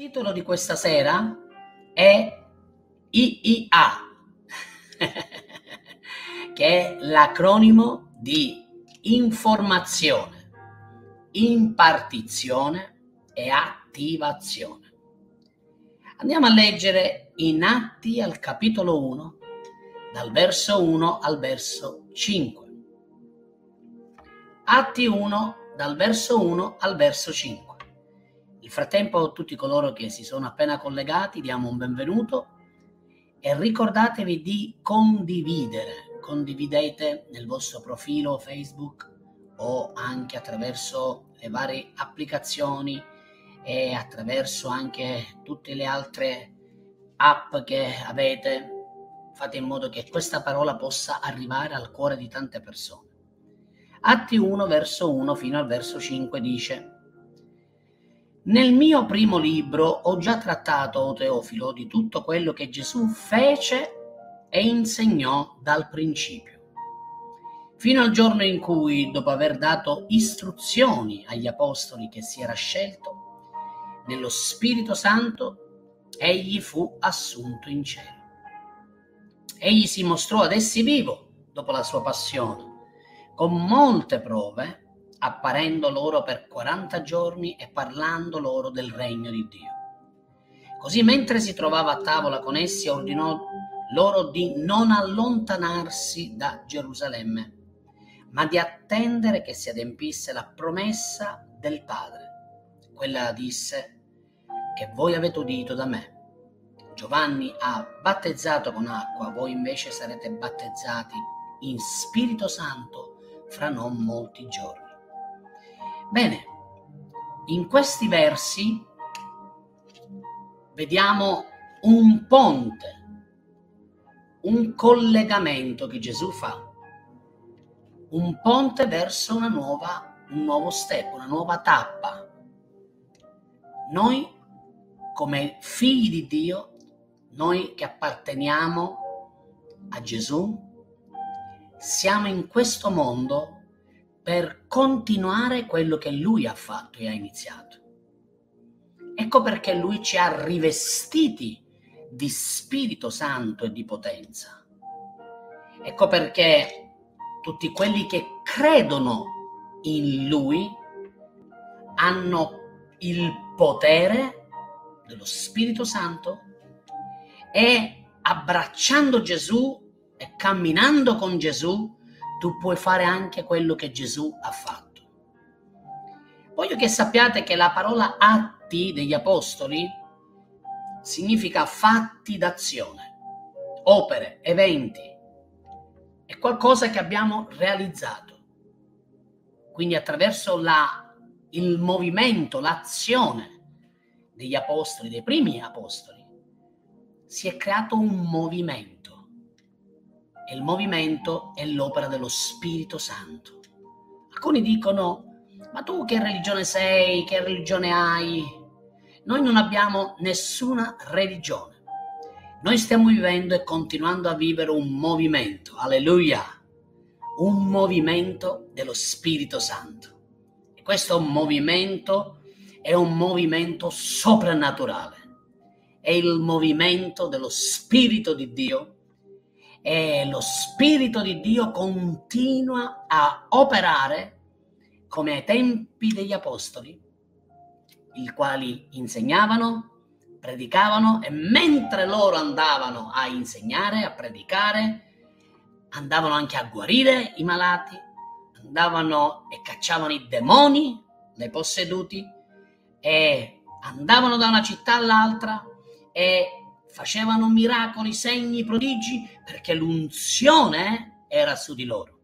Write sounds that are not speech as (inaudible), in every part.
titolo di questa sera è IIA, (laughs) che è l'acronimo di informazione, impartizione e attivazione. Andiamo a leggere in Atti al capitolo 1, dal verso 1 al verso 5. Atti 1, dal verso 1 al verso 5. Nel frattempo a tutti coloro che si sono appena collegati diamo un benvenuto e ricordatevi di condividere. Condividete nel vostro profilo Facebook o anche attraverso le varie applicazioni e attraverso anche tutte le altre app che avete. Fate in modo che questa parola possa arrivare al cuore di tante persone. Atti 1 verso 1 fino al verso 5 dice nel mio primo libro ho già trattato, o Teofilo, di tutto quello che Gesù fece e insegnò dal principio, fino al giorno in cui, dopo aver dato istruzioni agli apostoli che si era scelto, nello Spirito Santo, egli fu assunto in cielo. Egli si mostrò ad essi vivo dopo la sua passione, con molte prove apparendo loro per 40 giorni e parlando loro del regno di Dio. Così mentre si trovava a tavola con essi ordinò loro di non allontanarsi da Gerusalemme, ma di attendere che si adempisse la promessa del Padre. Quella disse che voi avete udito da me. Giovanni ha battezzato con acqua, voi invece sarete battezzati in Spirito Santo fra non molti giorni. Bene, in questi versi vediamo un ponte, un collegamento che Gesù fa, un ponte verso una nuova, un nuovo step, una nuova tappa. Noi come figli di Dio, noi che apparteniamo a Gesù, siamo in questo mondo per continuare quello che lui ha fatto e ha iniziato. Ecco perché lui ci ha rivestiti di Spirito Santo e di potenza. Ecco perché tutti quelli che credono in lui hanno il potere dello Spirito Santo e abbracciando Gesù e camminando con Gesù tu puoi fare anche quello che Gesù ha fatto. Voglio che sappiate che la parola atti degli apostoli significa fatti d'azione, opere, eventi. È qualcosa che abbiamo realizzato. Quindi attraverso la, il movimento, l'azione degli apostoli, dei primi apostoli, si è creato un movimento e il movimento è l'opera dello Spirito Santo. Alcuni dicono, ma tu che religione sei, che religione hai? Noi non abbiamo nessuna religione. Noi stiamo vivendo e continuando a vivere un movimento, alleluia, un movimento dello Spirito Santo. E questo movimento è un movimento soprannaturale, è il movimento dello Spirito di Dio e lo Spirito di Dio continua a operare come ai tempi degli Apostoli, i quali insegnavano, predicavano e mentre loro andavano a insegnare, a predicare, andavano anche a guarire i malati, andavano e cacciavano i demoni dai posseduti e andavano da una città all'altra e facevano miracoli, segni, prodigi, perché l'unzione era su di loro.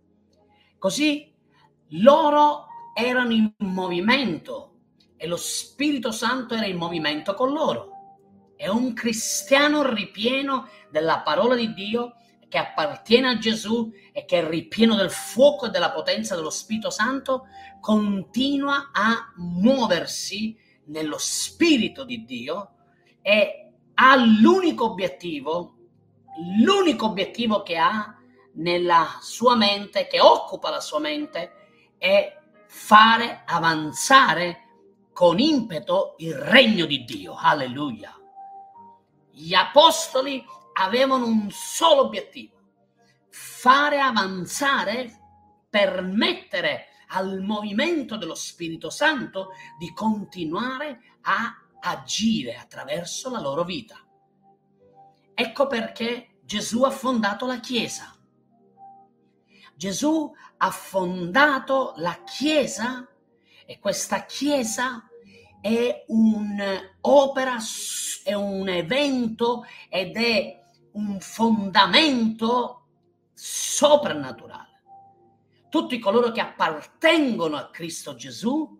Così loro erano in movimento e lo Spirito Santo era in movimento con loro. E un cristiano ripieno della parola di Dio che appartiene a Gesù e che è ripieno del fuoco e della potenza dello Spirito Santo continua a muoversi nello Spirito di Dio e ha l'unico obiettivo, l'unico obiettivo che ha nella sua mente, che occupa la sua mente, è fare avanzare con impeto il regno di Dio. Alleluia. Gli apostoli avevano un solo obiettivo, fare avanzare, permettere al movimento dello Spirito Santo di continuare a agire attraverso la loro vita. Ecco perché Gesù ha fondato la Chiesa. Gesù ha fondato la Chiesa e questa Chiesa è un'opera, è un evento ed è un fondamento soprannaturale. Tutti coloro che appartengono a Cristo Gesù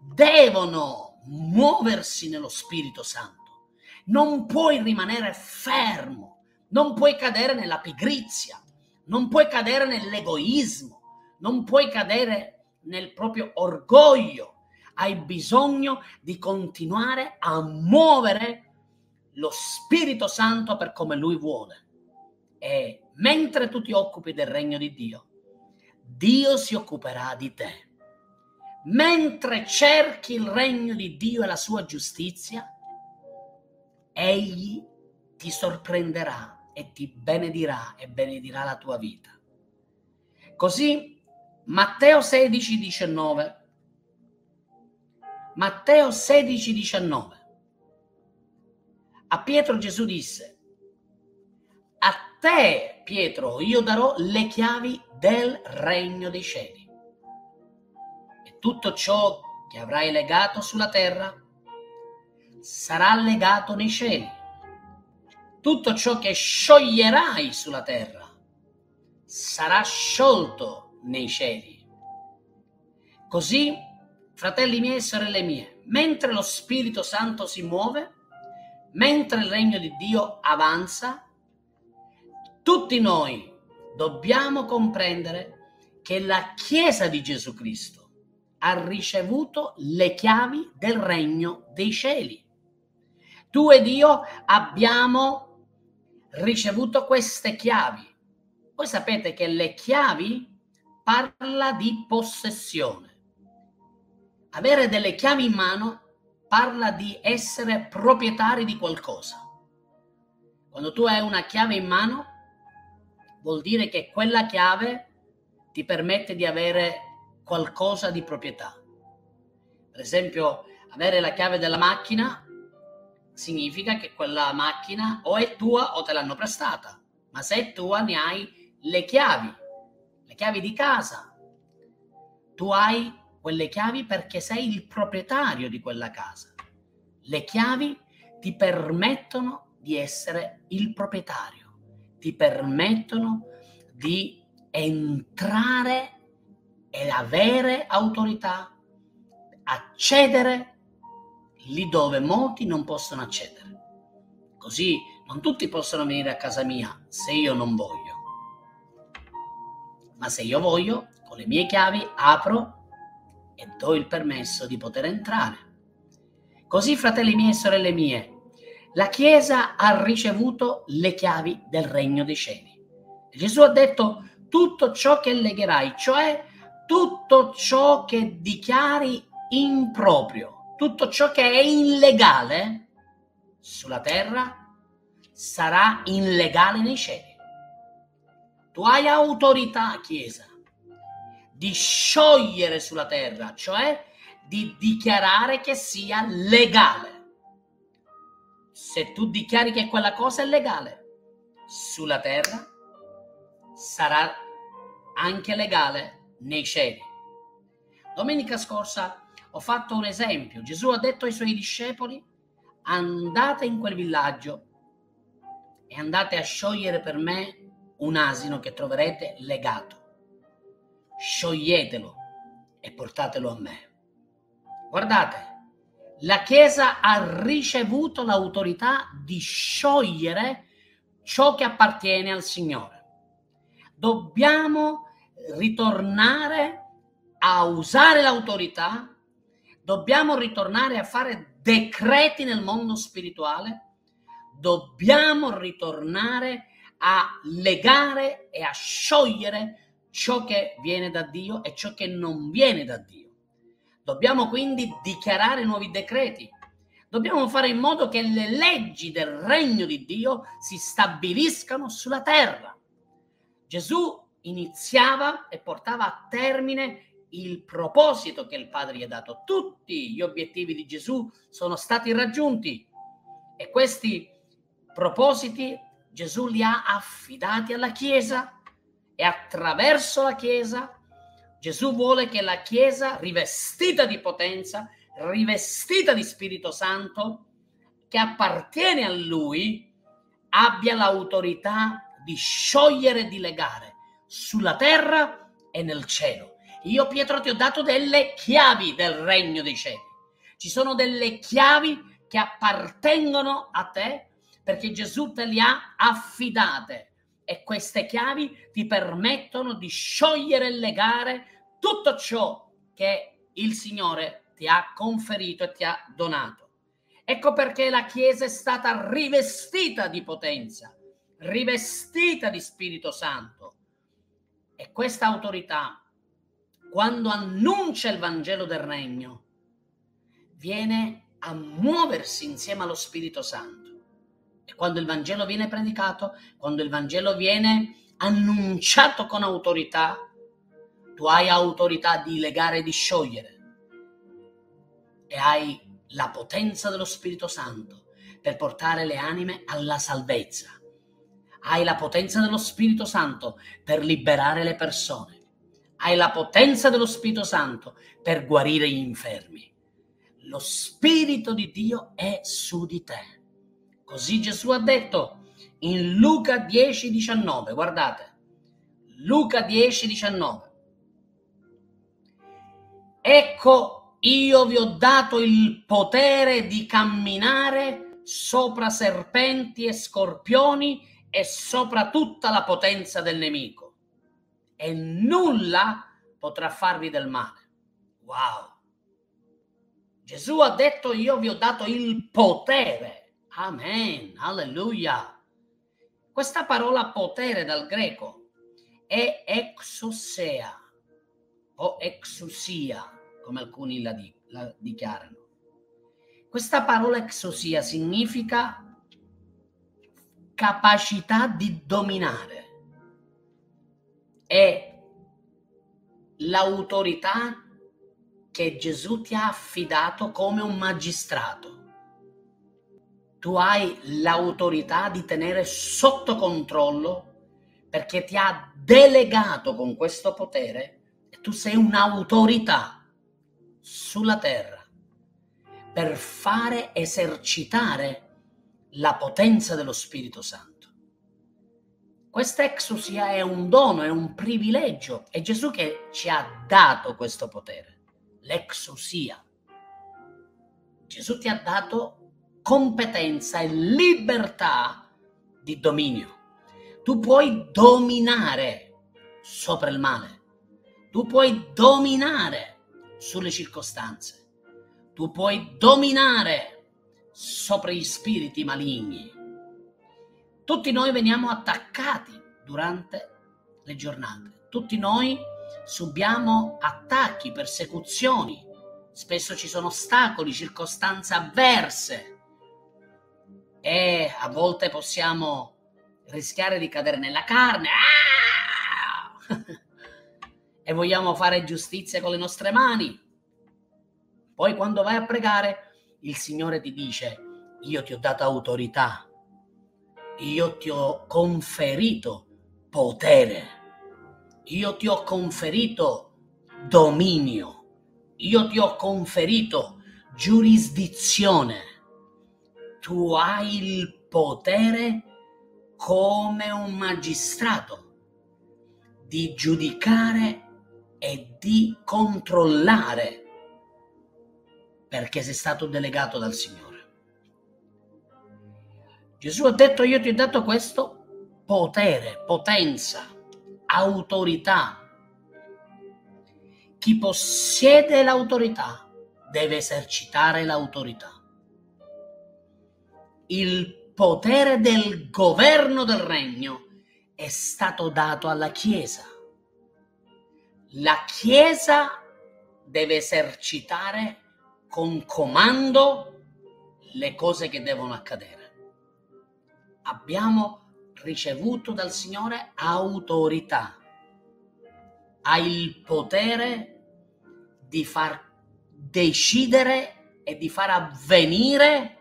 devono muoversi nello Spirito Santo. Non puoi rimanere fermo, non puoi cadere nella pigrizia, non puoi cadere nell'egoismo, non puoi cadere nel proprio orgoglio. Hai bisogno di continuare a muovere lo Spirito Santo per come Lui vuole. E mentre tu ti occupi del regno di Dio, Dio si occuperà di te. Mentre cerchi il regno di Dio e la sua giustizia, Egli ti sorprenderà e ti benedirà e benedirà la tua vita. Così Matteo 16, 19. Matteo 16, 19. A Pietro Gesù disse, a te Pietro io darò le chiavi del regno dei cieli. Tutto ciò che avrai legato sulla terra sarà legato nei cieli. Tutto ciò che scioglierai sulla terra sarà sciolto nei cieli. Così, fratelli miei e sorelle mie, mentre lo Spirito Santo si muove, mentre il regno di Dio avanza, tutti noi dobbiamo comprendere che la Chiesa di Gesù Cristo ha ricevuto le chiavi del regno dei cieli. Tu ed io abbiamo ricevuto queste chiavi. Voi sapete che le chiavi parla di possessione. Avere delle chiavi in mano parla di essere proprietari di qualcosa. Quando tu hai una chiave in mano, vuol dire che quella chiave ti permette di avere qualcosa di proprietà. Per esempio, avere la chiave della macchina significa che quella macchina o è tua o te l'hanno prestata, ma se è tua ne hai le chiavi, le chiavi di casa. Tu hai quelle chiavi perché sei il proprietario di quella casa. Le chiavi ti permettono di essere il proprietario, ti permettono di entrare e avere autorità, accedere lì dove molti non possono accedere. Così non tutti possono venire a casa mia se io non voglio. Ma se io voglio, con le mie chiavi apro e do il permesso di poter entrare. Così, fratelli miei e sorelle mie, la Chiesa ha ricevuto le chiavi del regno dei cieli. Gesù ha detto tutto ciò che legherai, cioè tutto ciò che dichiari improprio, tutto ciò che è illegale sulla terra sarà illegale nei cieli. Tu hai autorità, Chiesa, di sciogliere sulla terra, cioè di dichiarare che sia legale. Se tu dichiari che quella cosa è legale sulla terra, sarà anche legale nei cieli. Domenica scorsa ho fatto un esempio. Gesù ha detto ai suoi discepoli, andate in quel villaggio e andate a sciogliere per me un asino che troverete legato scioglietelo e portatelo a me. Guardate, la Chiesa ha ricevuto l'autorità di sciogliere ciò che appartiene al Signore. Dobbiamo ritornare a usare l'autorità, dobbiamo ritornare a fare decreti nel mondo spirituale, dobbiamo ritornare a legare e a sciogliere ciò che viene da Dio e ciò che non viene da Dio. Dobbiamo quindi dichiarare nuovi decreti. Dobbiamo fare in modo che le leggi del regno di Dio si stabiliscano sulla terra. Gesù iniziava e portava a termine il proposito che il Padre gli ha dato. Tutti gli obiettivi di Gesù sono stati raggiunti e questi propositi Gesù li ha affidati alla Chiesa e attraverso la Chiesa Gesù vuole che la Chiesa rivestita di potenza, rivestita di Spirito Santo, che appartiene a Lui, abbia l'autorità di sciogliere e di legare sulla terra e nel cielo. Io Pietro ti ho dato delle chiavi del regno dei cieli. Ci sono delle chiavi che appartengono a te perché Gesù te le ha affidate e queste chiavi ti permettono di sciogliere e legare tutto ciò che il Signore ti ha conferito e ti ha donato. Ecco perché la Chiesa è stata rivestita di potenza, rivestita di Spirito Santo. E questa autorità, quando annuncia il Vangelo del Regno, viene a muoversi insieme allo Spirito Santo. E quando il Vangelo viene predicato, quando il Vangelo viene annunciato con autorità, tu hai autorità di legare e di sciogliere e hai la potenza dello Spirito Santo per portare le anime alla salvezza. Hai la potenza dello Spirito Santo per liberare le persone. Hai la potenza dello Spirito Santo per guarire gli infermi. Lo Spirito di Dio è su di te. Così Gesù ha detto in Luca 10, 19. Guardate, Luca 10, 19. Ecco, io vi ho dato il potere di camminare sopra serpenti e scorpioni e sopra tutta la potenza del nemico. E nulla potrà farvi del male. Wow! Gesù ha detto io vi ho dato il potere. Amen. Alleluia. Questa parola potere dal greco è exosea o exousia come alcuni la, di, la dichiarano. Questa parola exosia significa capacità di dominare. È l'autorità che Gesù ti ha affidato come un magistrato. Tu hai l'autorità di tenere sotto controllo perché ti ha delegato con questo potere e tu sei un'autorità sulla terra per fare esercitare la potenza dello Spirito Santo. Questa exusia è un dono, è un privilegio, è Gesù che ci ha dato questo potere, l'exusia. Gesù ti ha dato competenza e libertà di dominio. Tu puoi dominare sopra il male, tu puoi dominare sulle circostanze. Tu puoi dominare sopra gli spiriti maligni. Tutti noi veniamo attaccati durante le giornate. Tutti noi subiamo attacchi, persecuzioni. Spesso ci sono ostacoli, circostanze avverse. E a volte possiamo rischiare di cadere nella carne. Ah! (laughs) e vogliamo fare giustizia con le nostre mani. Poi quando vai a pregare, il Signore ti dice, io ti ho dato autorità, io ti ho conferito potere, io ti ho conferito dominio, io ti ho conferito giurisdizione. Tu hai il potere come un magistrato di giudicare e di controllare perché sei stato delegato dal Signore. Gesù ha detto io ti ho dato questo potere, potenza, autorità. Chi possiede l'autorità deve esercitare l'autorità. Il potere del governo del regno è stato dato alla Chiesa la Chiesa deve esercitare con comando le cose che devono accadere. Abbiamo ricevuto dal Signore autorità, ha il potere di far decidere e di far avvenire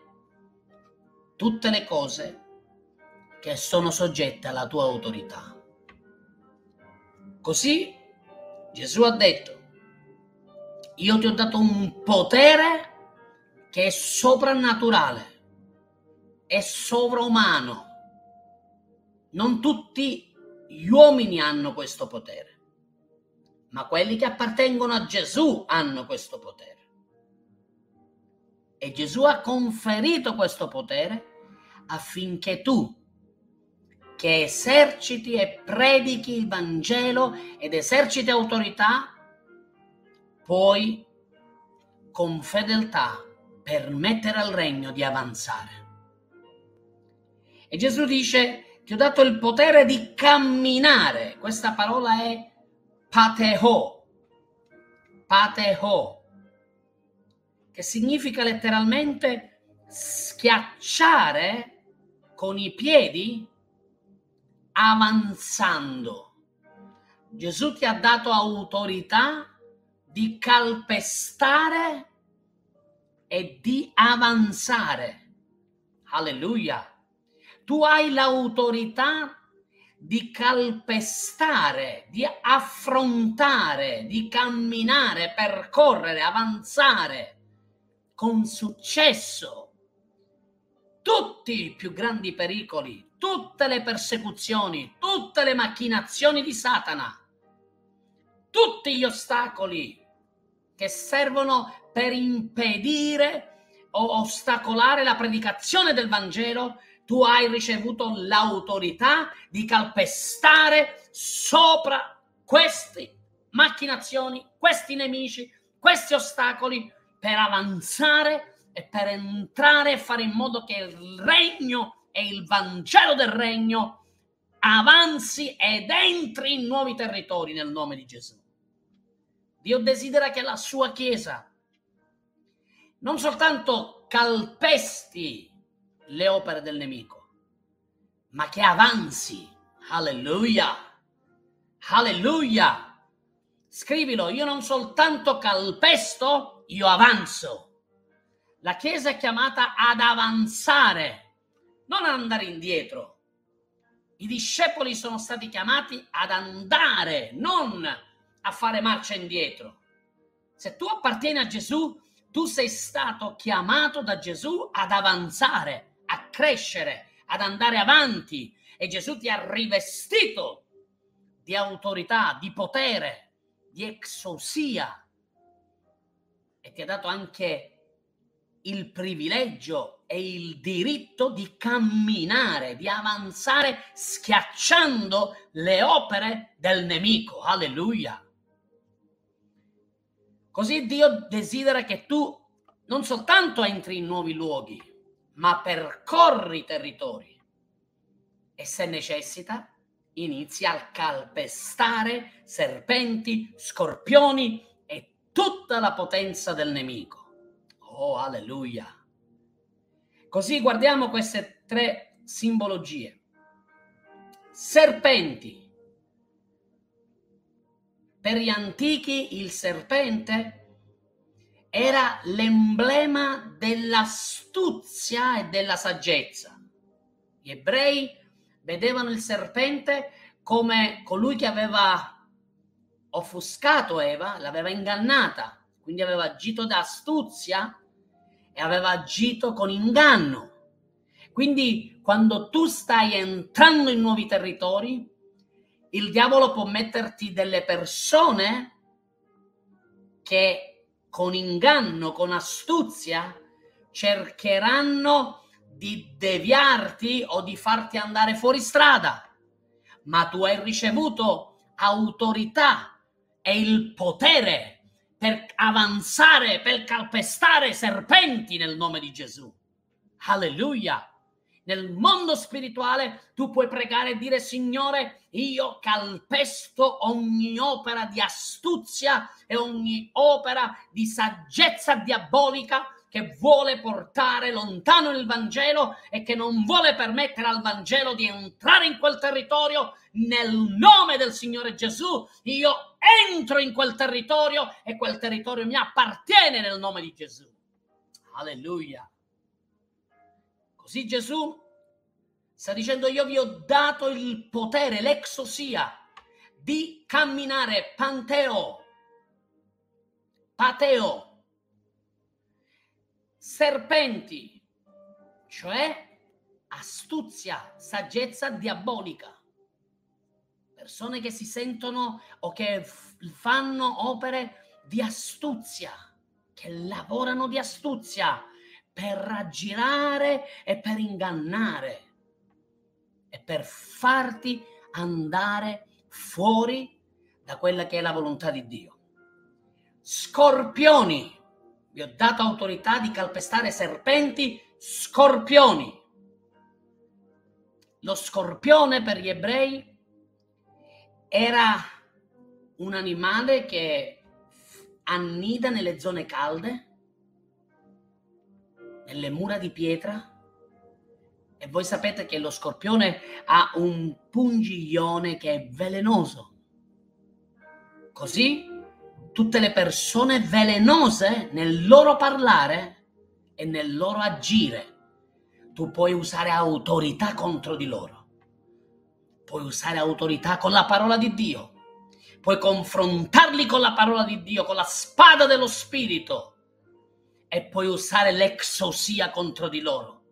tutte le cose che sono soggette alla tua autorità. Così Gesù ha detto, io ti ho dato un potere che è soprannaturale, è sovrumano. Non tutti gli uomini hanno questo potere, ma quelli che appartengono a Gesù hanno questo potere. E Gesù ha conferito questo potere affinché tu, che eserciti e predichi il Vangelo ed eserciti autorità, puoi con fedeltà permettere al regno di avanzare. E Gesù dice, ti ho dato il potere di camminare. Questa parola è pateho, pateho, che significa letteralmente schiacciare con i piedi avanzando. Gesù ti ha dato autorità di calpestare e di avanzare. Alleluia. Tu hai l'autorità di calpestare, di affrontare, di camminare, percorrere, avanzare con successo tutti i più grandi pericoli, tutte le persecuzioni, tutte le macchinazioni di Satana, tutti gli ostacoli che servono per impedire o ostacolare la predicazione del Vangelo, tu hai ricevuto l'autorità di calpestare sopra queste macchinazioni, questi nemici, questi ostacoli per avanzare e per entrare e fare in modo che il regno e il Vangelo del regno avanzi ed entri in nuovi territori nel nome di Gesù. Dio desidera che la sua Chiesa non soltanto calpesti le opere del nemico, ma che avanzi. Alleluia! Alleluia! Scrivilo, io non soltanto calpesto, io avanzo. La Chiesa è chiamata ad avanzare, non ad andare indietro. I discepoli sono stati chiamati ad andare, non a fare marcia indietro. Se tu appartieni a Gesù, tu sei stato chiamato da Gesù ad avanzare, a crescere, ad andare avanti e Gesù ti ha rivestito di autorità, di potere, di exosia e ti ha dato anche il privilegio e il diritto di camminare, di avanzare schiacciando le opere del nemico. Alleluia. Così Dio desidera che tu non soltanto entri in nuovi luoghi, ma percorri territori e se necessita inizi a calpestare serpenti, scorpioni e tutta la potenza del nemico. Oh, alleluia. Così guardiamo queste tre simbologie. Serpenti, per gli antichi il serpente era l'emblema dell'astuzia e della saggezza. Gli ebrei vedevano il serpente come colui che aveva offuscato Eva, l'aveva ingannata, quindi aveva agito da astuzia e aveva agito con inganno. Quindi quando tu stai entrando in nuovi territori, il diavolo può metterti delle persone che con inganno, con astuzia, cercheranno di deviarti o di farti andare fuori strada. Ma tu hai ricevuto autorità e il potere per avanzare, per calpestare serpenti nel nome di Gesù. Alleluia! Nel mondo spirituale tu puoi pregare e dire Signore, io calpesto ogni opera di astuzia e ogni opera di saggezza diabolica che vuole portare lontano il Vangelo e che non vuole permettere al Vangelo di entrare in quel territorio nel nome del Signore Gesù. Io entro in quel territorio e quel territorio mi appartiene nel nome di Gesù. Alleluia. Così Gesù sta dicendo io vi ho dato il potere, l'exosia di camminare panteo, pateo, serpenti, cioè astuzia, saggezza diabolica. Persone che si sentono o che fanno opere di astuzia, che lavorano di astuzia, per raggirare e per ingannare e per farti andare fuori da quella che è la volontà di Dio. Scorpioni, vi ho dato autorità di calpestare serpenti, scorpioni. Lo scorpione per gli ebrei era un animale che annida nelle zone calde nelle mura di pietra. E voi sapete che lo scorpione ha un pungiglione che è velenoso. Così tutte le persone velenose nel loro parlare e nel loro agire, tu puoi usare autorità contro di loro. Puoi usare autorità con la parola di Dio. Puoi confrontarli con la parola di Dio, con la spada dello Spirito e puoi usare l'exosia contro di loro.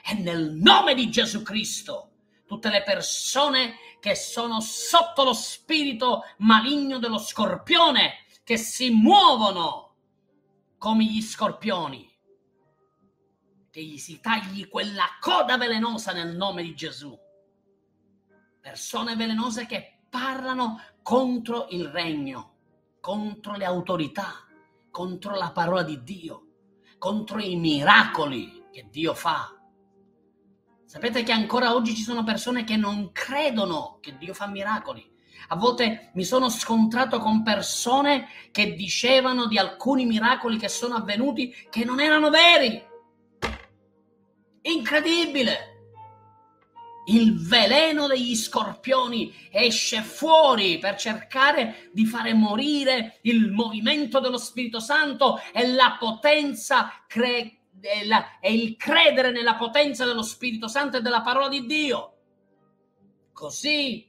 E nel nome di Gesù Cristo, tutte le persone che sono sotto lo spirito maligno dello scorpione, che si muovono come gli scorpioni, che gli si tagli quella coda velenosa nel nome di Gesù. Persone velenose che parlano contro il regno, contro le autorità, contro la parola di Dio contro i miracoli che Dio fa. Sapete che ancora oggi ci sono persone che non credono che Dio fa miracoli. A volte mi sono scontrato con persone che dicevano di alcuni miracoli che sono avvenuti che non erano veri. Incredibile! Il veleno degli scorpioni esce fuori per cercare di fare morire il movimento dello Spirito Santo e la potenza cre- e, la, e il credere nella potenza dello Spirito Santo e della parola di Dio. Così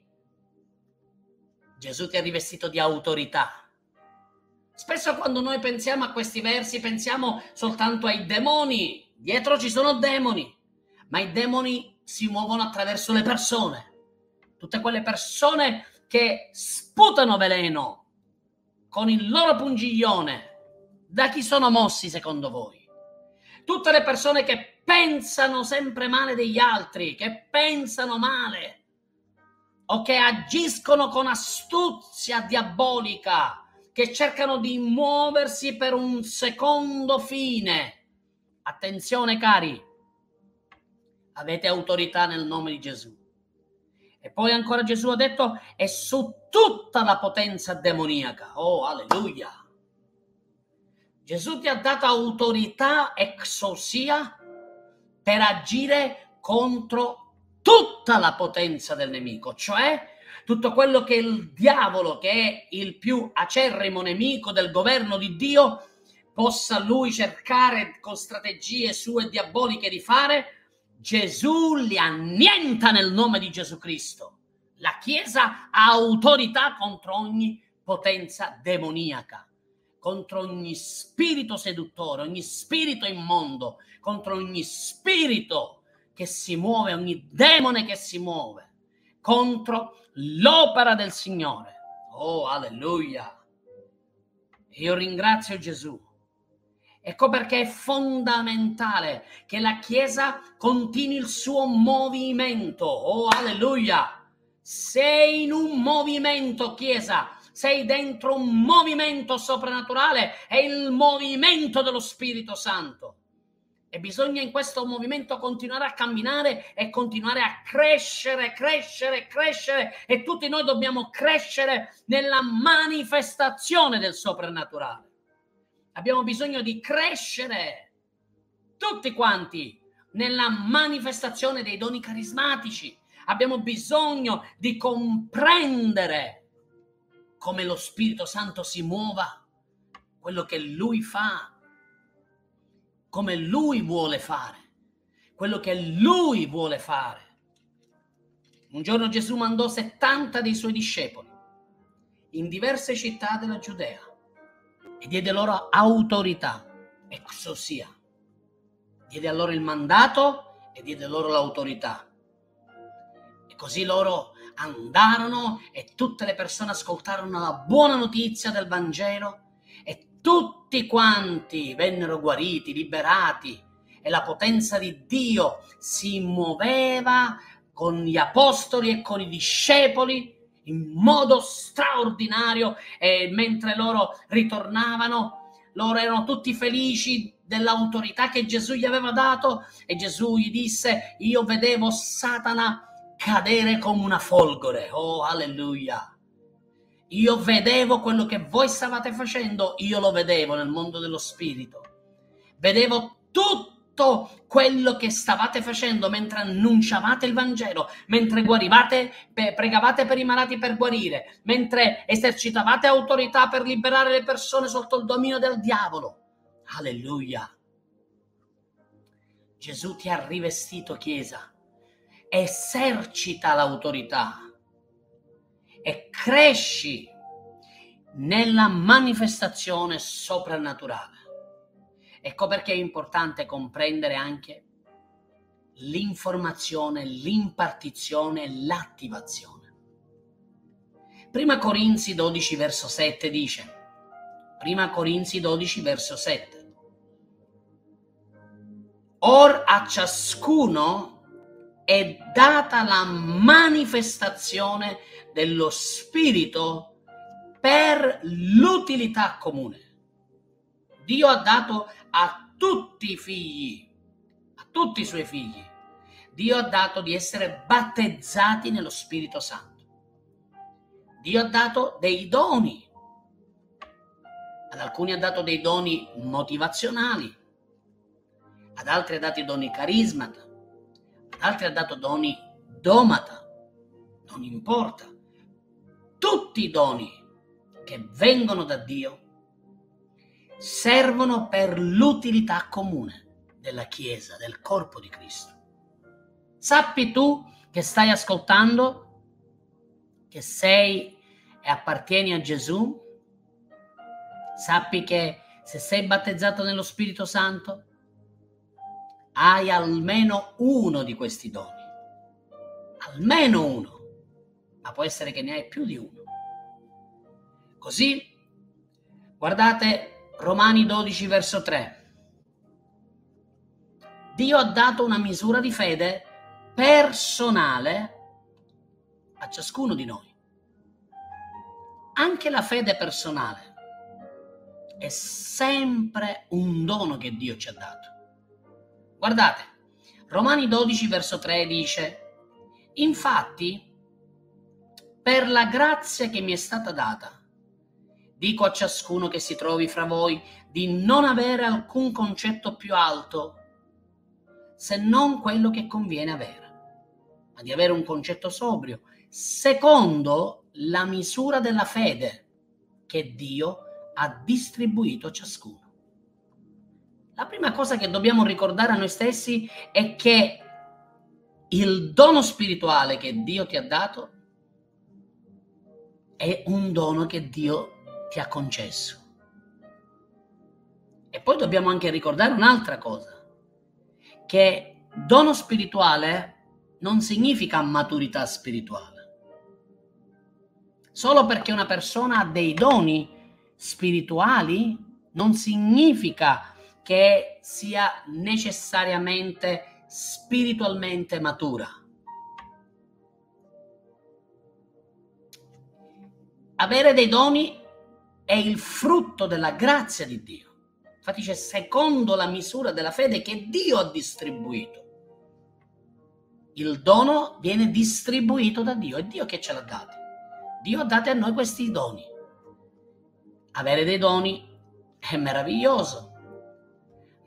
Gesù ti ha rivestito di autorità. Spesso quando noi pensiamo a questi versi pensiamo soltanto ai demoni. Dietro ci sono demoni, ma i demoni si muovono attraverso le persone. Tutte quelle persone che sputano veleno con il loro pungiglione. Da chi sono mossi secondo voi? Tutte le persone che pensano sempre male degli altri, che pensano male o che agiscono con astuzia diabolica, che cercano di muoversi per un secondo fine. Attenzione cari, avete autorità nel nome di Gesù. E poi ancora Gesù ha detto, è su tutta la potenza demoniaca. Oh, alleluia. Gesù ti ha dato autorità exosia per agire contro tutta la potenza del nemico, cioè tutto quello che il diavolo, che è il più acerrimo nemico del governo di Dio, possa lui cercare con strategie sue diaboliche di fare, Gesù li annienta nel nome di Gesù Cristo. La Chiesa ha autorità contro ogni potenza demoniaca, contro ogni spirito seduttore, ogni spirito immondo, contro ogni spirito che si muove, ogni demone che si muove, contro l'opera del Signore. Oh, alleluia! Io ringrazio Gesù Ecco perché è fondamentale che la Chiesa continui il suo movimento. Oh, alleluia! Sei in un movimento, Chiesa. Sei dentro un movimento soprannaturale. È il movimento dello Spirito Santo. E bisogna in questo movimento continuare a camminare e continuare a crescere, crescere, crescere. E tutti noi dobbiamo crescere nella manifestazione del soprannaturale. Abbiamo bisogno di crescere tutti quanti nella manifestazione dei doni carismatici. Abbiamo bisogno di comprendere come lo Spirito Santo si muova, quello che Lui fa, come lui vuole fare, quello che lui vuole fare. Un giorno Gesù mandò 70 dei suoi discepoli in diverse città della Giudea e diede loro autorità, exosia. Diede a loro il mandato e diede loro l'autorità. E così loro andarono e tutte le persone ascoltarono la buona notizia del Vangelo tutti quanti vennero guariti, liberati e la potenza di Dio si muoveva con gli apostoli e con i discepoli in modo straordinario e mentre loro ritornavano, loro erano tutti felici dell'autorità che Gesù gli aveva dato e Gesù gli disse, io vedevo Satana cadere come una folgore. Oh, alleluia! Io vedevo quello che voi stavate facendo, io lo vedevo nel mondo dello spirito. Vedevo tutto quello che stavate facendo mentre annunciavate il Vangelo, mentre guarivate, pregavate per i malati per guarire, mentre esercitavate autorità per liberare le persone sotto il dominio del diavolo. Alleluia. Gesù ti ha rivestito, Chiesa. Esercita l'autorità e cresci nella manifestazione soprannaturale. Ecco perché è importante comprendere anche l'informazione, l'impartizione, l'attivazione. Prima Corinzi 12 verso 7 dice, Prima Corinzi 12 verso 7, Or a ciascuno è data la manifestazione dello Spirito per l'utilità comune. Dio ha dato a tutti i figli, a tutti i suoi figli, Dio ha dato di essere battezzati nello Spirito Santo. Dio ha dato dei doni. Ad alcuni ha dato dei doni motivazionali, ad altri ha dato doni carismata, ad altri ha dato doni domata. Non importa tutti i doni che vengono da Dio servono per l'utilità comune della Chiesa, del corpo di Cristo. Sappi tu che stai ascoltando, che sei e appartieni a Gesù, sappi che se sei battezzato nello Spirito Santo, hai almeno uno di questi doni. Almeno uno ma può essere che ne hai più di uno. Così, guardate Romani 12 verso 3. Dio ha dato una misura di fede personale a ciascuno di noi. Anche la fede personale è sempre un dono che Dio ci ha dato. Guardate, Romani 12 verso 3 dice, infatti per la grazia che mi è stata data. Dico a ciascuno che si trovi fra voi di non avere alcun concetto più alto se non quello che conviene avere, ma di avere un concetto sobrio, secondo la misura della fede che Dio ha distribuito a ciascuno. La prima cosa che dobbiamo ricordare a noi stessi è che il dono spirituale che Dio ti ha dato è un dono che Dio ti ha concesso. E poi dobbiamo anche ricordare un'altra cosa, che dono spirituale non significa maturità spirituale. Solo perché una persona ha dei doni spirituali non significa che sia necessariamente spiritualmente matura. Avere dei doni è il frutto della grazia di Dio. Infatti c'è secondo la misura della fede che Dio ha distribuito. Il dono viene distribuito da Dio, è Dio che ce l'ha dato. Dio ha dato a noi questi doni. Avere dei doni è meraviglioso,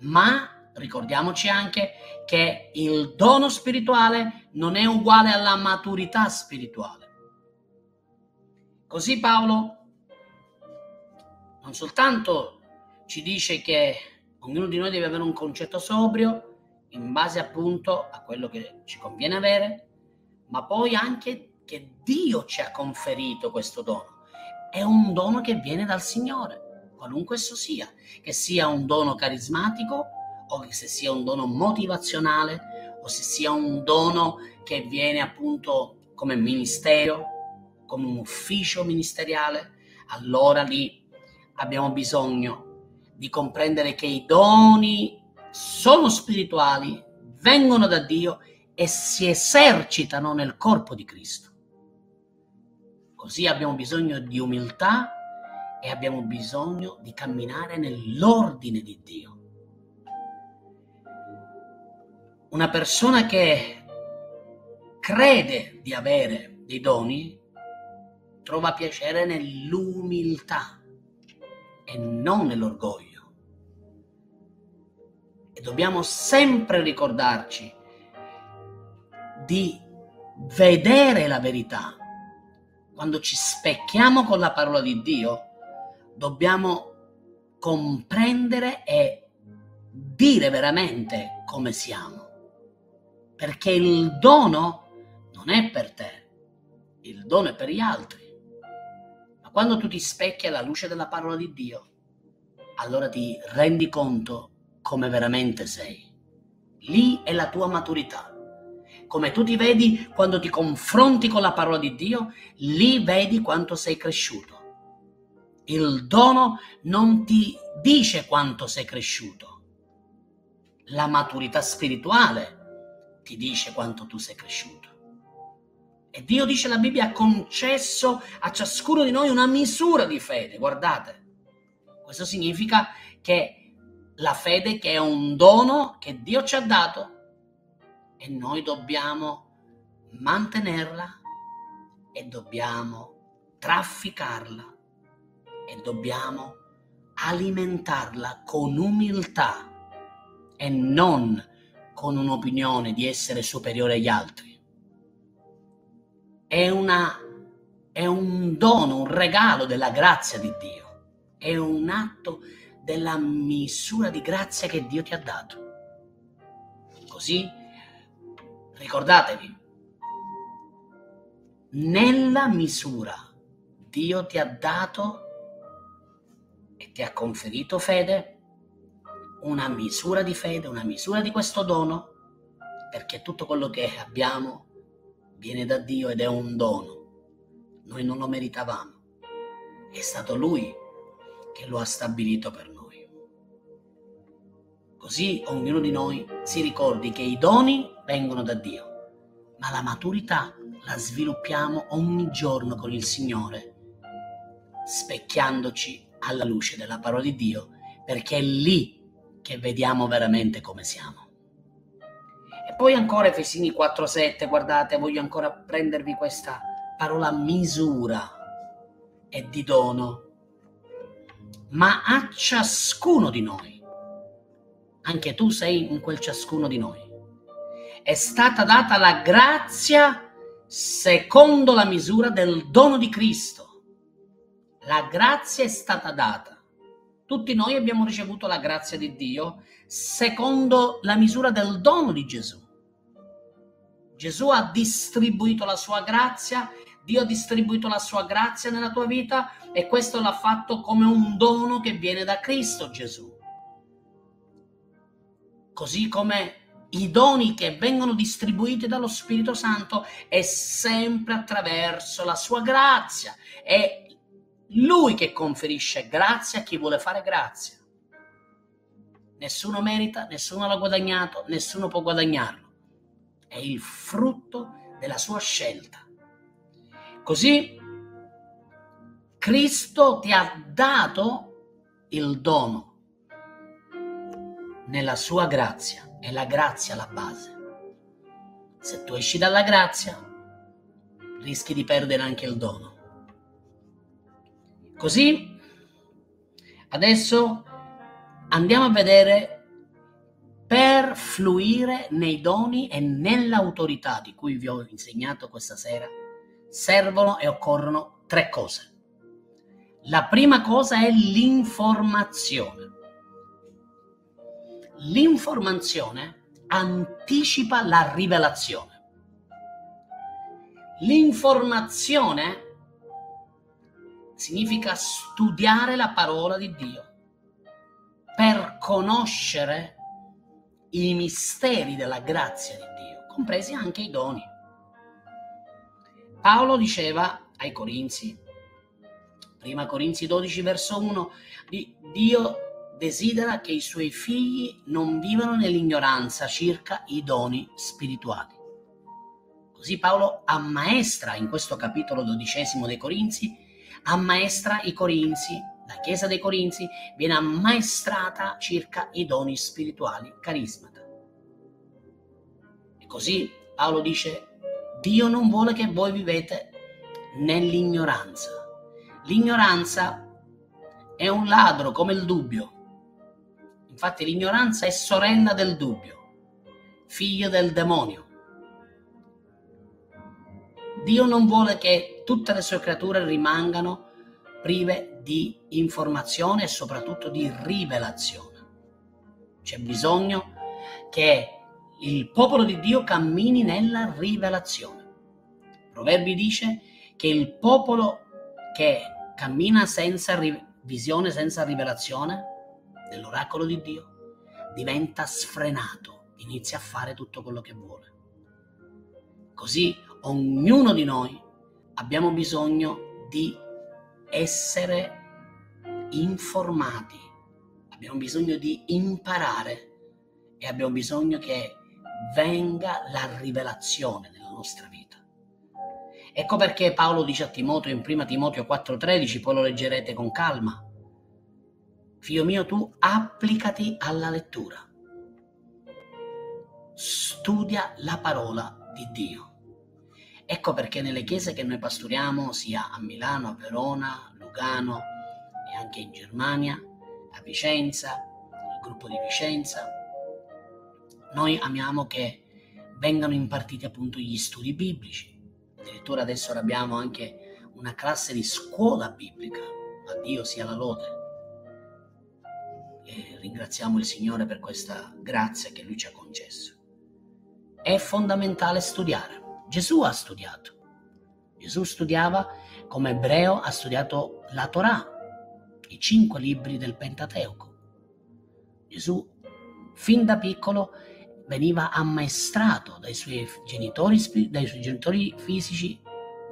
ma ricordiamoci anche che il dono spirituale non è uguale alla maturità spirituale. Così Paolo non soltanto ci dice che ognuno di noi deve avere un concetto sobrio in base appunto a quello che ci conviene avere, ma poi anche che Dio ci ha conferito questo dono. È un dono che viene dal Signore, qualunque esso sia, che sia un dono carismatico o che se sia un dono motivazionale o se sia un dono che viene appunto come ministero, come un ufficio ministeriale, allora lì abbiamo bisogno di comprendere che i doni sono spirituali, vengono da Dio e si esercitano nel corpo di Cristo. Così abbiamo bisogno di umiltà e abbiamo bisogno di camminare nell'ordine di Dio. Una persona che crede di avere dei doni trova piacere nell'umiltà e non nell'orgoglio. E dobbiamo sempre ricordarci di vedere la verità. Quando ci specchiamo con la parola di Dio, dobbiamo comprendere e dire veramente come siamo. Perché il dono non è per te, il dono è per gli altri. Quando tu ti specchi alla luce della parola di Dio, allora ti rendi conto come veramente sei. Lì è la tua maturità. Come tu ti vedi quando ti confronti con la parola di Dio, lì vedi quanto sei cresciuto. Il dono non ti dice quanto sei cresciuto. La maturità spirituale ti dice quanto tu sei cresciuto. E Dio dice la Bibbia ha concesso a ciascuno di noi una misura di fede. Guardate, questo significa che la fede che è un dono che Dio ci ha dato e noi dobbiamo mantenerla e dobbiamo trafficarla e dobbiamo alimentarla con umiltà e non con un'opinione di essere superiore agli altri. È, una, è un dono, un regalo della grazia di Dio, è un atto della misura di grazia che Dio ti ha dato. Così ricordatevi, nella misura Dio ti ha dato e ti ha conferito fede, una misura di fede, una misura di questo dono, perché tutto quello che abbiamo viene da Dio ed è un dono. Noi non lo meritavamo. È stato Lui che lo ha stabilito per noi. Così ognuno di noi si ricordi che i doni vengono da Dio, ma la maturità la sviluppiamo ogni giorno con il Signore, specchiandoci alla luce della parola di Dio, perché è lì che vediamo veramente come siamo. Poi ancora Efesini 4:7, guardate, voglio ancora prendervi questa parola misura e di dono, ma a ciascuno di noi anche tu sei in quel ciascuno di noi. È stata data la grazia secondo la misura del dono di Cristo. La grazia è stata data. Tutti noi abbiamo ricevuto la grazia di Dio secondo la misura del dono di Gesù. Gesù ha distribuito la sua grazia, Dio ha distribuito la sua grazia nella tua vita e questo l'ha fatto come un dono che viene da Cristo Gesù così come i doni che vengono distribuiti dallo Spirito Santo è sempre attraverso la sua grazia. È lui che conferisce grazia a chi vuole fare grazia. Nessuno merita, nessuno l'ha guadagnato, nessuno può guadagnarlo. È il frutto della sua scelta. Così Cristo ti ha dato il dono nella sua grazia. È la grazia la base. Se tu esci dalla grazia, rischi di perdere anche il dono. Così, adesso andiamo a vedere per fluire nei doni e nell'autorità di cui vi ho insegnato questa sera, servono e occorrono tre cose. La prima cosa è l'informazione. L'informazione anticipa la rivelazione. L'informazione significa studiare la parola di Dio per conoscere i misteri della grazia di Dio, compresi anche i doni. Paolo diceva ai Corinzi, prima Corinzi 12 verso 1, Dio desidera che i suoi figli non vivano nell'ignoranza circa i doni spirituali. Così Paolo ammaestra in questo capitolo dodicesimo dei Corinzi, ammaestra i Corinzi, la Chiesa dei Corinzi viene ammaestrata circa i doni spirituali, carismata. E così Paolo dice, Dio non vuole che voi vivete nell'ignoranza. L'ignoranza è un ladro come il dubbio Infatti l'ignoranza è sorella del dubbio, figlio del demonio. Dio non vuole che tutte le sue creature rimangano prive di informazione e soprattutto di rivelazione. C'è bisogno che il popolo di Dio cammini nella rivelazione. Proverbi dice che il popolo che cammina senza visione, senza rivelazione, dell'oracolo di Dio, diventa sfrenato, inizia a fare tutto quello che vuole. Così ognuno di noi abbiamo bisogno di essere informati, abbiamo bisogno di imparare e abbiamo bisogno che venga la rivelazione nella nostra vita. Ecco perché Paolo dice a Timoteo in 1 Timoteo 4:13, poi lo leggerete con calma, Figlio mio, tu applicati alla lettura. Studia la parola di Dio. Ecco perché nelle chiese che noi pastoriamo, sia a Milano, a Verona, Lugano e anche in Germania, a Vicenza, il gruppo di Vicenza, noi amiamo che vengano impartiti appunto gli studi biblici. Addirittura adesso abbiamo anche una classe di scuola biblica, a Dio sia la lode e ringraziamo il Signore per questa grazia che Lui ci ha concesso. È fondamentale studiare. Gesù ha studiato. Gesù studiava come ebreo, ha studiato la Torah, i cinque libri del Pentateuco. Gesù, fin da piccolo, veniva ammaestrato dai suoi genitori, dai suoi genitori fisici,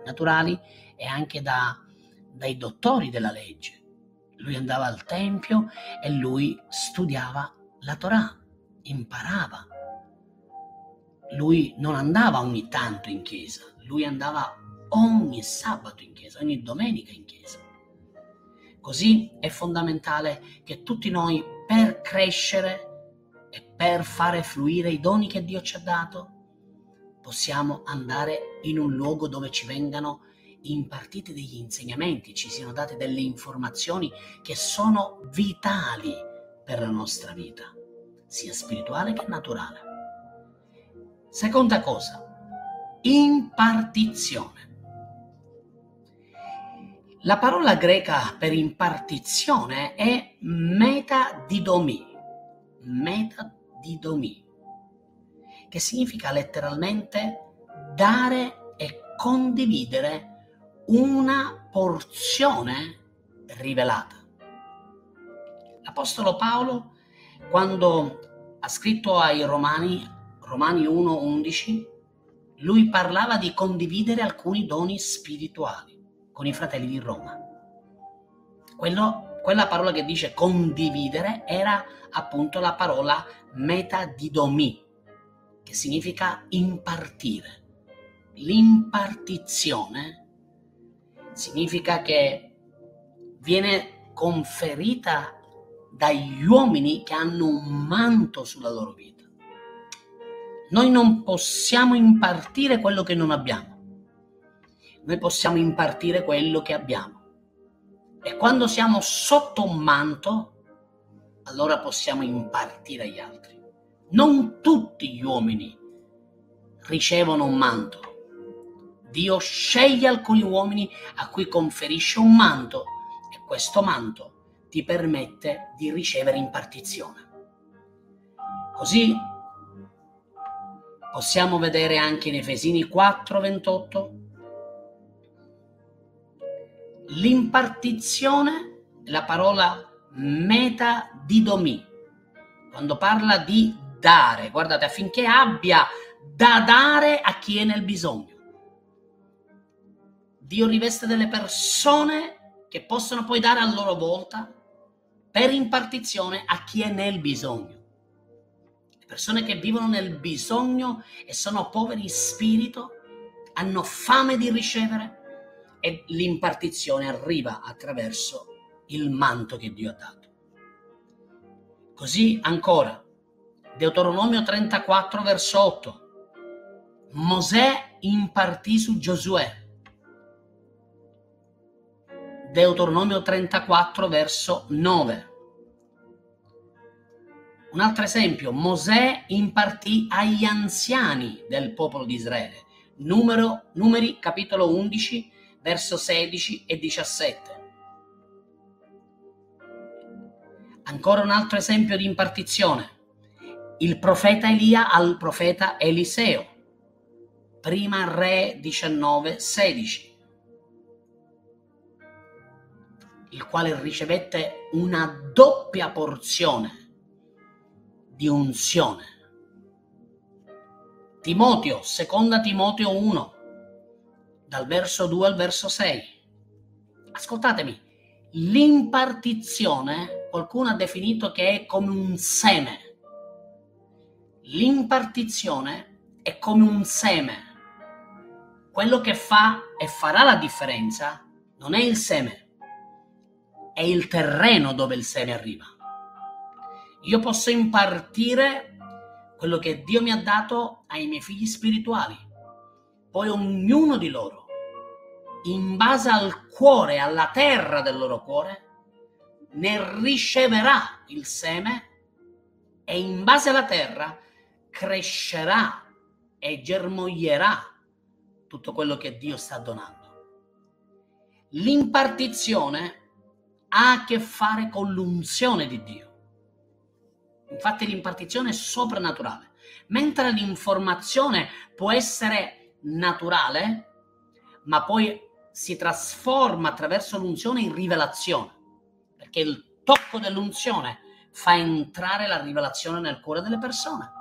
naturali e anche da, dai dottori della legge lui andava al tempio e lui studiava la Torah, imparava. Lui non andava ogni tanto in chiesa, lui andava ogni sabato in chiesa, ogni domenica in chiesa. Così è fondamentale che tutti noi per crescere e per fare fluire i doni che Dio ci ha dato, possiamo andare in un luogo dove ci vengano impartite degli insegnamenti, ci siano date delle informazioni che sono vitali per la nostra vita, sia spirituale che naturale. Seconda cosa, impartizione. La parola greca per impartizione è metadidomi, metadidomi, che significa letteralmente dare e condividere una porzione rivelata. L'Apostolo Paolo, quando ha scritto ai Romani, Romani 1:11, lui parlava di condividere alcuni doni spirituali con i fratelli di Roma. Quello, quella parola che dice condividere era appunto la parola metadidomi, che significa impartire. L'impartizione significa che viene conferita dagli uomini che hanno un manto sulla loro vita. Noi non possiamo impartire quello che non abbiamo. Noi possiamo impartire quello che abbiamo. E quando siamo sotto un manto, allora possiamo impartire agli altri. Non tutti gli uomini ricevono un manto. Dio sceglie alcuni uomini a cui conferisce un manto e questo manto ti permette di ricevere impartizione. Così possiamo vedere anche in Efesini 4, 28 l'impartizione, la parola meta didomi, quando parla di dare, guardate, affinché abbia da dare a chi è nel bisogno. Dio riveste delle persone che possono poi dare a loro volta per impartizione a chi è nel bisogno. Persone che vivono nel bisogno e sono poveri in spirito hanno fame di ricevere e l'impartizione arriva attraverso il manto che Dio ha dato. Così ancora, Deuteronomio 34 verso 8. Mosè impartì su Giosuè. Deuteronomio 34 verso 9. Un altro esempio, Mosè impartì agli anziani del popolo di Israele. Numero, numeri capitolo 11 verso 16 e 17. Ancora un altro esempio di impartizione. Il profeta Elia al profeta Eliseo. Prima Re 19, 16. Il quale ricevette una doppia porzione di unzione. Timoteo, seconda Timoteo 1, dal verso 2 al verso 6. Ascoltatemi, l'impartizione, qualcuno ha definito che è come un seme. L'impartizione è come un seme. Quello che fa e farà la differenza non è il seme, è il terreno dove il seme arriva. Io posso impartire quello che Dio mi ha dato ai miei figli spirituali. Poi ognuno di loro, in base al cuore, alla terra del loro cuore, ne riceverà il seme e in base alla terra crescerà e germoglierà tutto quello che Dio sta donando. L'impartizione ha a che fare con l'unzione di Dio. Infatti l'impartizione è soprannaturale, mentre l'informazione può essere naturale, ma poi si trasforma attraverso l'unzione in rivelazione, perché il tocco dell'unzione fa entrare la rivelazione nel cuore delle persone.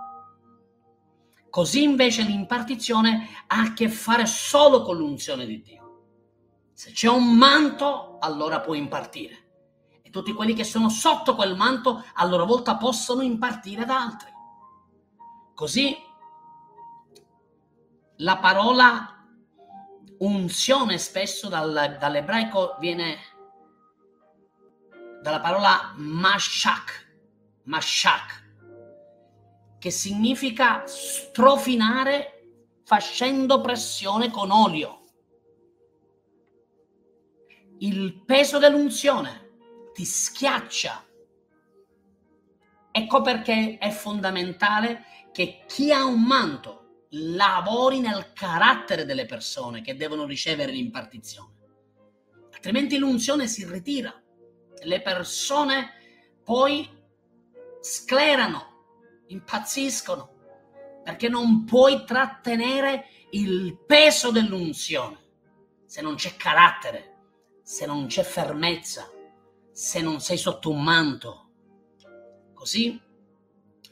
Così invece l'impartizione ha a che fare solo con l'unzione di Dio. Se c'è un manto, allora può impartire tutti quelli che sono sotto quel manto a loro volta possono impartire ad altri. Così la parola unzione spesso dal, dall'ebraico viene dalla parola mashak, mashak, che significa strofinare facendo pressione con olio. Il peso dell'unzione ti schiaccia. Ecco perché è fondamentale che chi ha un manto lavori nel carattere delle persone che devono ricevere l'impartizione. Altrimenti l'unzione si ritira. Le persone poi sclerano, impazziscono, perché non puoi trattenere il peso dell'unzione se non c'è carattere, se non c'è fermezza, se non sei sotto un manto. Così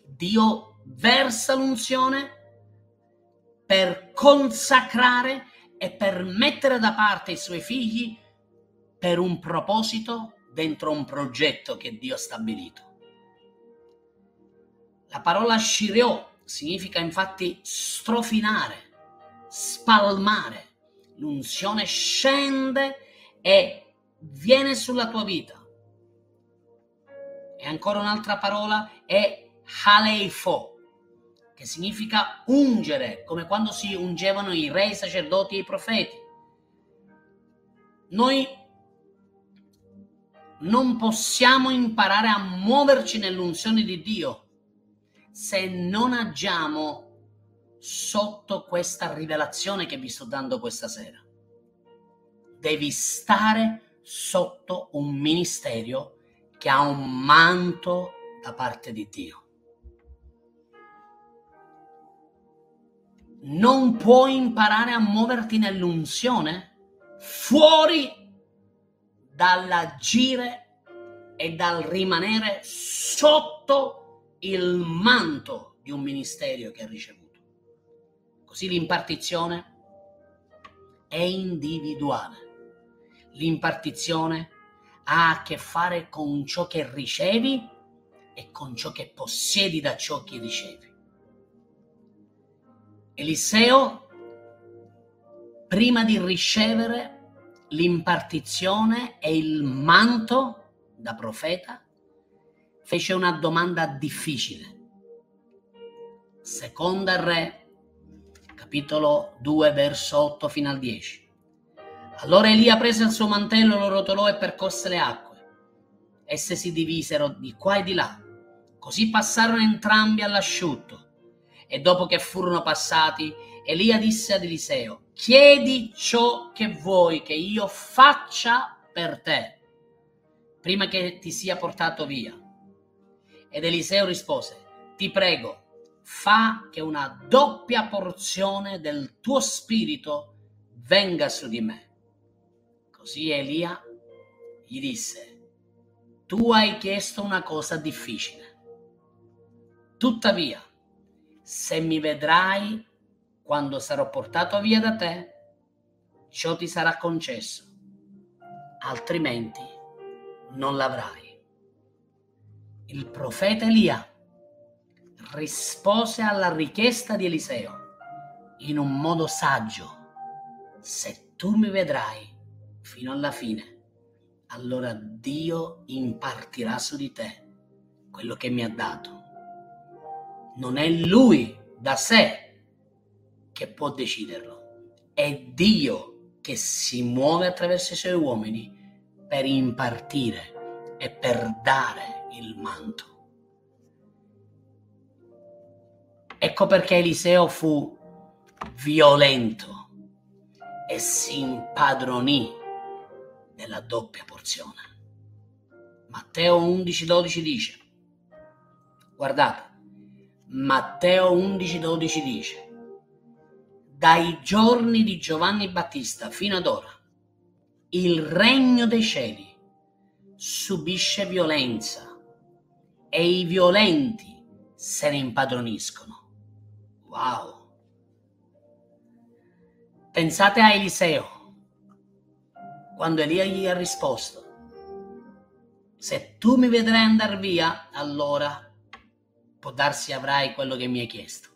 Dio versa l'unzione per consacrare e per mettere da parte i suoi figli per un proposito dentro un progetto che Dio ha stabilito. La parola shireo significa infatti strofinare, spalmare. L'unzione scende e viene sulla tua vita e ancora un'altra parola è haleifo, che significa ungere, come quando si ungevano i re, i sacerdoti e i profeti. Noi non possiamo imparare a muoverci nell'unzione di Dio se non agiamo sotto questa rivelazione che vi sto dando questa sera. Devi stare sotto un ministero che ha un manto da parte di Dio. Non puoi imparare a muoverti nell'unzione fuori dall'agire e dal rimanere sotto il manto di un ministero che ha ricevuto. Così l'impartizione è individuale. L'impartizione ha a che fare con ciò che ricevi e con ciò che possiedi da ciò che ricevi. Eliseo, prima di ricevere l'impartizione e il manto da profeta, fece una domanda difficile. Seconda Re, capitolo 2, verso 8 fino al 10. Allora Elia prese il suo mantello, lo rotolò e percosse le acque. Esse si divisero di qua e di là. Così passarono entrambi all'asciutto. E dopo che furono passati, Elia disse ad Eliseo, chiedi ciò che vuoi che io faccia per te, prima che ti sia portato via. Ed Eliseo rispose, ti prego, fa che una doppia porzione del tuo spirito venga su di me. Così Elia gli disse, tu hai chiesto una cosa difficile. Tuttavia, se mi vedrai quando sarò portato via da te, ciò ti sarà concesso, altrimenti non l'avrai. Il profeta Elia rispose alla richiesta di Eliseo in un modo saggio. Se tu mi vedrai fino alla fine, allora Dio impartirà su di te quello che mi ha dato. Non è Lui da sé che può deciderlo, è Dio che si muove attraverso i suoi uomini per impartire e per dare il manto. Ecco perché Eliseo fu violento e si impadronì nella doppia porzione. Matteo 11:12 dice, guardate, Matteo 11:12 dice, dai giorni di Giovanni Battista fino ad ora, il regno dei cieli subisce violenza e i violenti se ne impadroniscono. Wow! Pensate a Eliseo quando Elia gli ha risposto, se tu mi vedrai andare via, allora può darsi avrai quello che mi hai chiesto.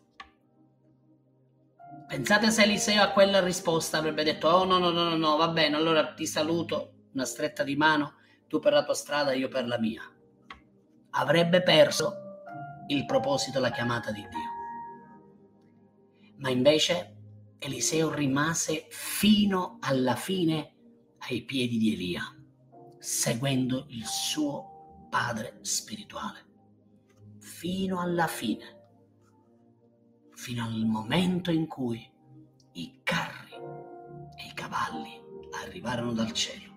Pensate se Eliseo a quella risposta avrebbe detto, oh no, no, no, no, no, va bene, allora ti saluto, una stretta di mano, tu per la tua strada, io per la mia. Avrebbe perso il proposito, la chiamata di Dio. Ma invece Eliseo rimase fino alla fine ai piedi di Elia, seguendo il suo padre spirituale, fino alla fine, fino al momento in cui i carri e i cavalli arrivarono dal cielo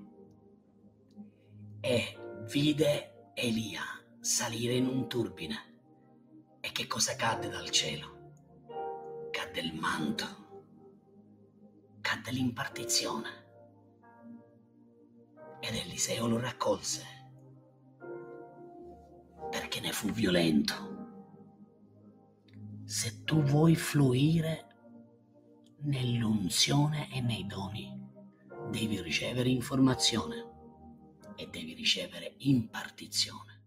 e vide Elia salire in un turbine. E che cosa cadde dal cielo? Cadde il manto, cadde l'impartizione ed Eliseo lo raccolse perché ne fu violento. Se tu vuoi fluire nell'unzione e nei doni, devi ricevere informazione e devi ricevere impartizione.